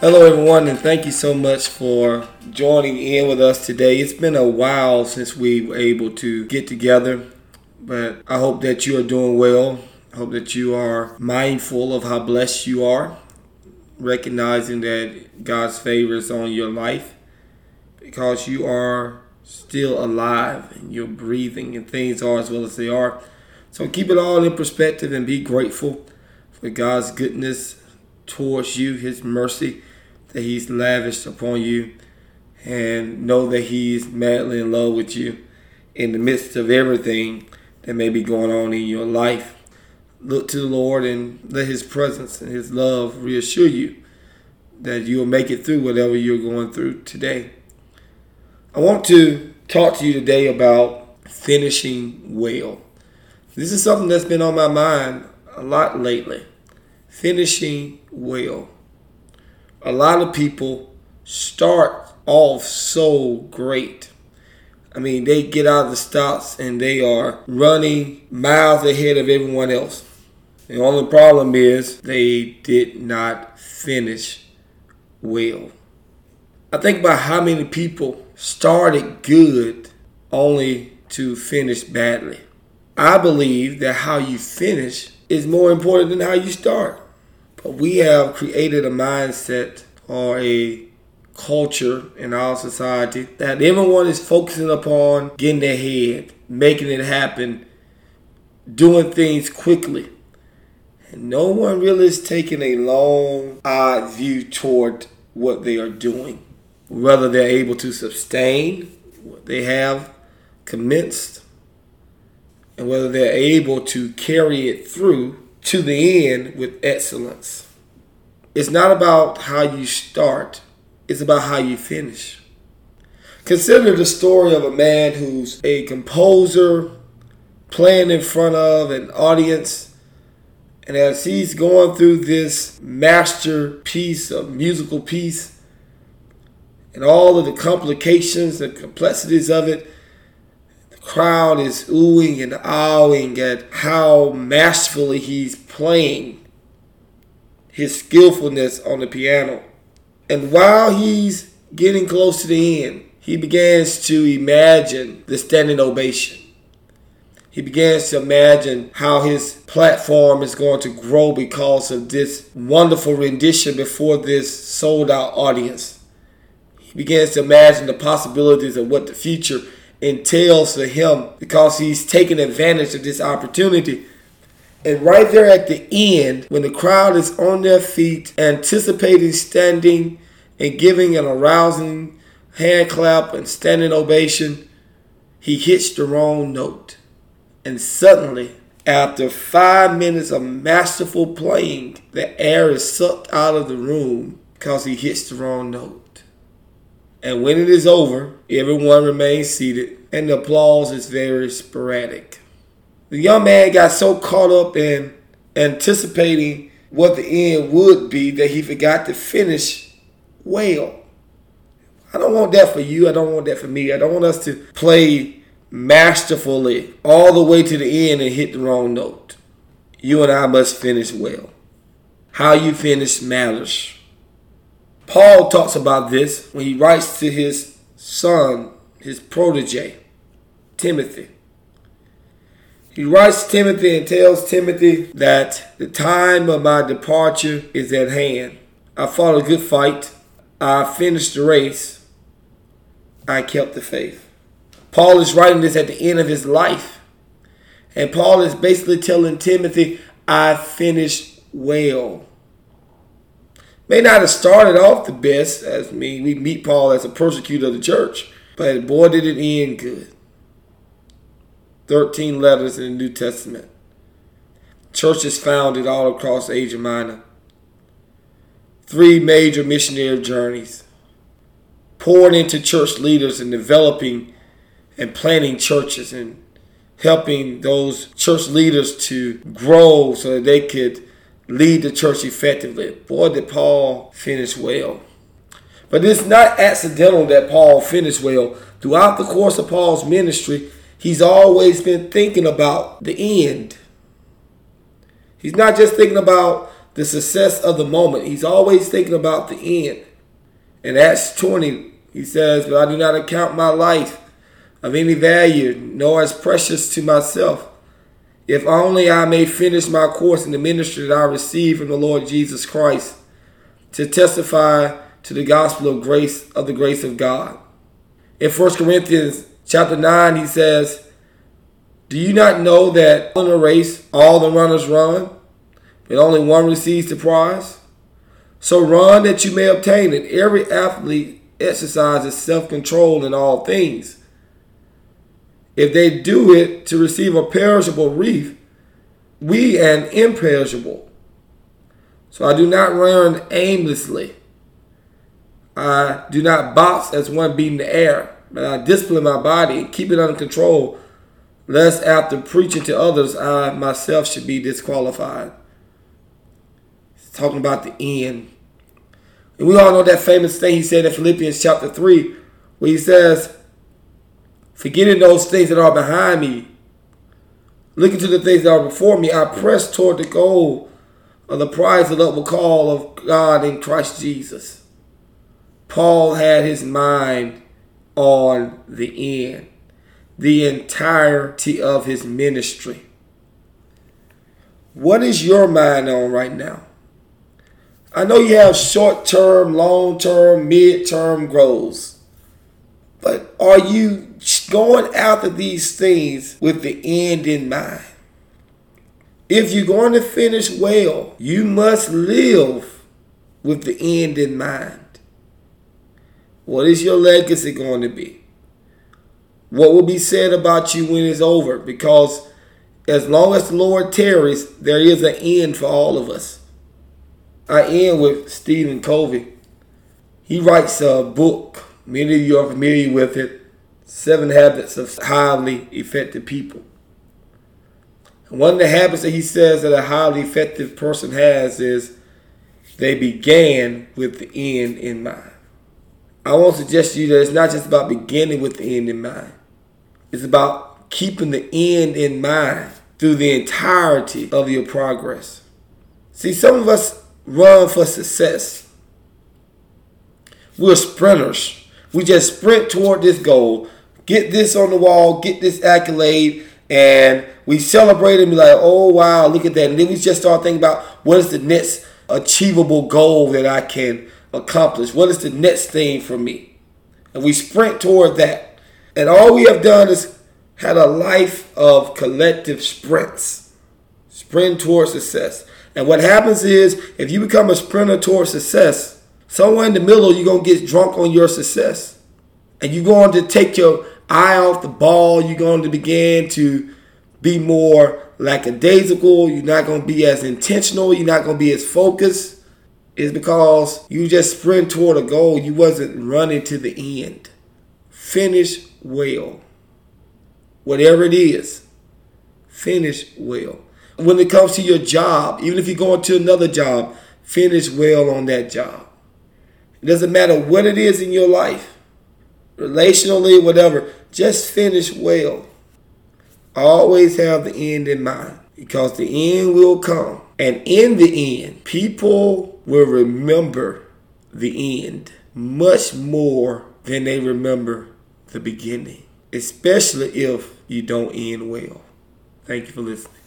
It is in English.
Hello, everyone, and thank you so much for joining in with us today. It's been a while since we were able to get together, but I hope that you are doing well. I hope that you are mindful of how blessed you are, recognizing that God's favor is on your life because you are still alive and you're breathing and things are as well as they are. So keep it all in perspective and be grateful for God's goodness towards you, His mercy that He's lavished upon you, and know that He's madly in love with you in the midst of everything that may be going on in your life. Look to the Lord and let His presence and His love reassure you that you'll make it through whatever you're going through today. I want to talk to you today about finishing well. This is something that's been on my mind a lot lately. Finishing well a lot of people start off so great. I mean, they get out of the stops and they are running miles ahead of everyone else. The only problem is they did not finish well. I think about how many people started good only to finish badly. I believe that how you finish is more important than how you start. But we have created a mindset or a culture in our society that everyone is focusing upon getting ahead, making it happen, doing things quickly. And no one really is taking a long eye view toward what they are doing. Whether they're able to sustain what they have commenced and whether they're able to carry it through to the end with excellence. It's not about how you start, it's about how you finish. Consider the story of a man who's a composer playing in front of an audience. And as he's going through this masterpiece, a musical piece, and all of the complications and complexities of it, crowd is oohing and awing at how masterfully he's playing his skillfulness on the piano. And while he's getting close to the end, he begins to imagine the standing ovation. He begins to imagine how his platform is going to grow because of this wonderful rendition before this sold out audience. He begins to imagine the possibilities of what the future entails for him because he's taking advantage of this opportunity. And right there at the end, when the crowd is on their feet, anticipating standing and giving an arousing hand clap and standing ovation, he hits the wrong note. And suddenly, after five minutes of masterful playing, the air is sucked out of the room because he hits the wrong note. And when it is over, everyone remains seated, and the applause is very sporadic. The young man got so caught up in anticipating what the end would be that he forgot to finish well. I don't want that for you. I don't want that for me. I don't want us to play masterfully all the way to the end and hit the wrong note. You and I must finish well. How you finish matters. Paul talks about this when he writes to his son, his protege, Timothy. He writes to Timothy and tells Timothy that the time of my departure is at hand. I fought a good fight. I finished the race. I kept the faith. Paul is writing this at the end of his life. And Paul is basically telling Timothy, I finished well may not have started off the best, as me. We meet Paul as a persecutor of the church, but boy, did it end good. 13 letters in the New Testament. Churches founded all across Asia Minor. Three major missionary journeys. Poured into church leaders and developing and planting churches and helping those church leaders to grow so that they could lead the church effectively. Boy, did Paul finish well. But it's not accidental that Paul finished well. Throughout the course of Paul's ministry, he's always been thinking about the end. He's not just thinking about the success of the moment. He's always thinking about the end. In Acts 20, he says, But I do not account my life of any value, nor as precious to myself, if only I may finish my course in the ministry that I received from the Lord Jesus Christ, to testify to the gospel of grace of the grace of God. In 1 Corinthians chapter 9, he says, Do you not know that in a race all the runners run, but only one receives the prize? So run that you may obtain it. Every athlete exercises self control in all things. If they do it to receive a perishable wreath, we an imperishable. So I do not run aimlessly. I do not box as one beating the air, but I discipline my body keep it under control, lest after preaching to others, I myself should be disqualified. He's talking about the end. And we all know that famous thing he said in Philippians chapter 3, where he says, Forgetting those things that are behind me, looking to the things that are before me, I press toward the goal of the prize of the upward call of God in Christ Jesus. Paul had his mind on the end, the entirety of his ministry. What is your mind on right now? I know you have short term, long term, mid term goals. But are you going after these things with the end in mind? If you're going to finish well, you must live with the end in mind. What is your legacy going to be? What will be said about you when it's over? Because as long as the Lord tarries, there is an end for all of us. I end with Stephen Covey. He writes a book. Many of you are familiar with it. Seven Habits of Highly Effective People. And one of the habits that he says that a highly effective person has is they began with the end in mind. I want to suggest to you that it's not just about beginning with the end in mind. It's about keeping the end in mind through the entirety of your progress. See, some of us run for success. We're sprinters. We just sprint toward this goal, get this on the wall, get this accolade, and we celebrate and be like, oh wow, look at that. And then we just start thinking about what is the next achievable goal that I can accomplish? What is the next thing for me? And we sprint toward that. And all we have done is had a life of collective sprints, sprint toward success. And what happens is, if you become a sprinter toward success, somewhere in the middle, you're going to get drunk on your success. And you're going to take your eye off the ball. You're going to begin to be more lackadaisical. You're not going to be as intentional. You're not going to be as focused. It's because you just sprint toward a goal. You wasn't running to the end. Finish well. Whatever it is, finish well when it comes to your job, even if you're going to another job, finish well on that job. It doesn't matter what it is in your life, relationally, whatever, just finish well. Always have the end in mind because the end will come. And in the end, people will remember the end much more than they remember the beginning, especially if you don't end well. Thank you for listening.